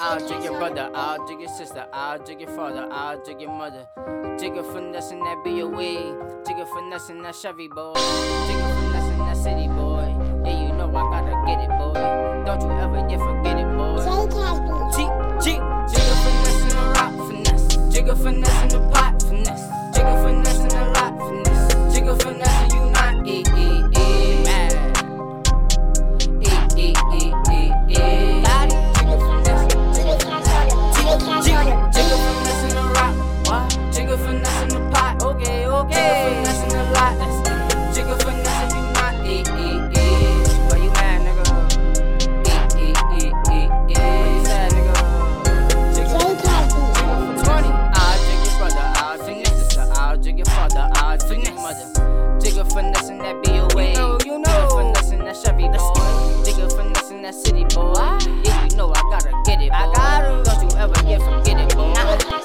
I'll jig your brother, I'll jig your sister, I'll jig your father, I'll jig your mother. Jigger finessing that BOE, jigger finessing that Chevy boy, jigger finessing that city boy. Yeah, you know I gotta get it, boy. Don't you ever get forget it, boy. Cheek, cheek, jigger finessing the rock finesse, jigger finessing the pot finesse, that city boy. Yeah, you know I gotta get it, boy. I gotta. Don't you ever get forget it, boy.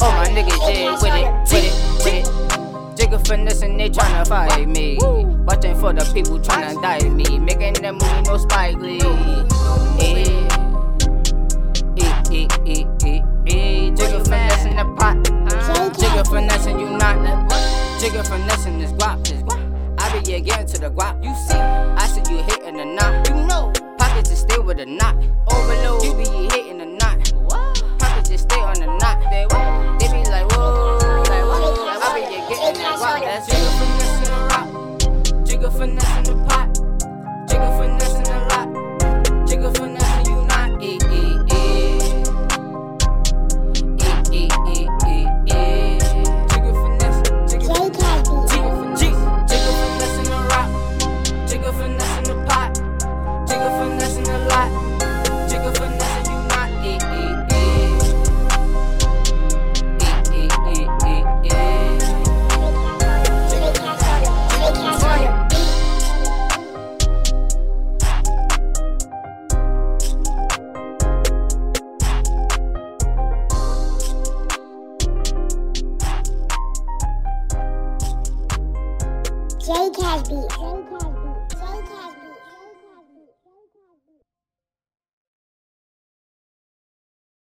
Oh my niggas, yeah, with it, with it, with it. Jigger finessing, they tryna fight me. Watching for the people tryna die me. Making that movie no Spike Lee. Yeah. Eh, eh, eh. Jigger finessing the pot. Jigger finessing, you not. Jigger finessing this guap. This guap. I be yeah, getting to the guap. You see, I said you hitting the knot. With a knot. Overload, be hitting J Casby.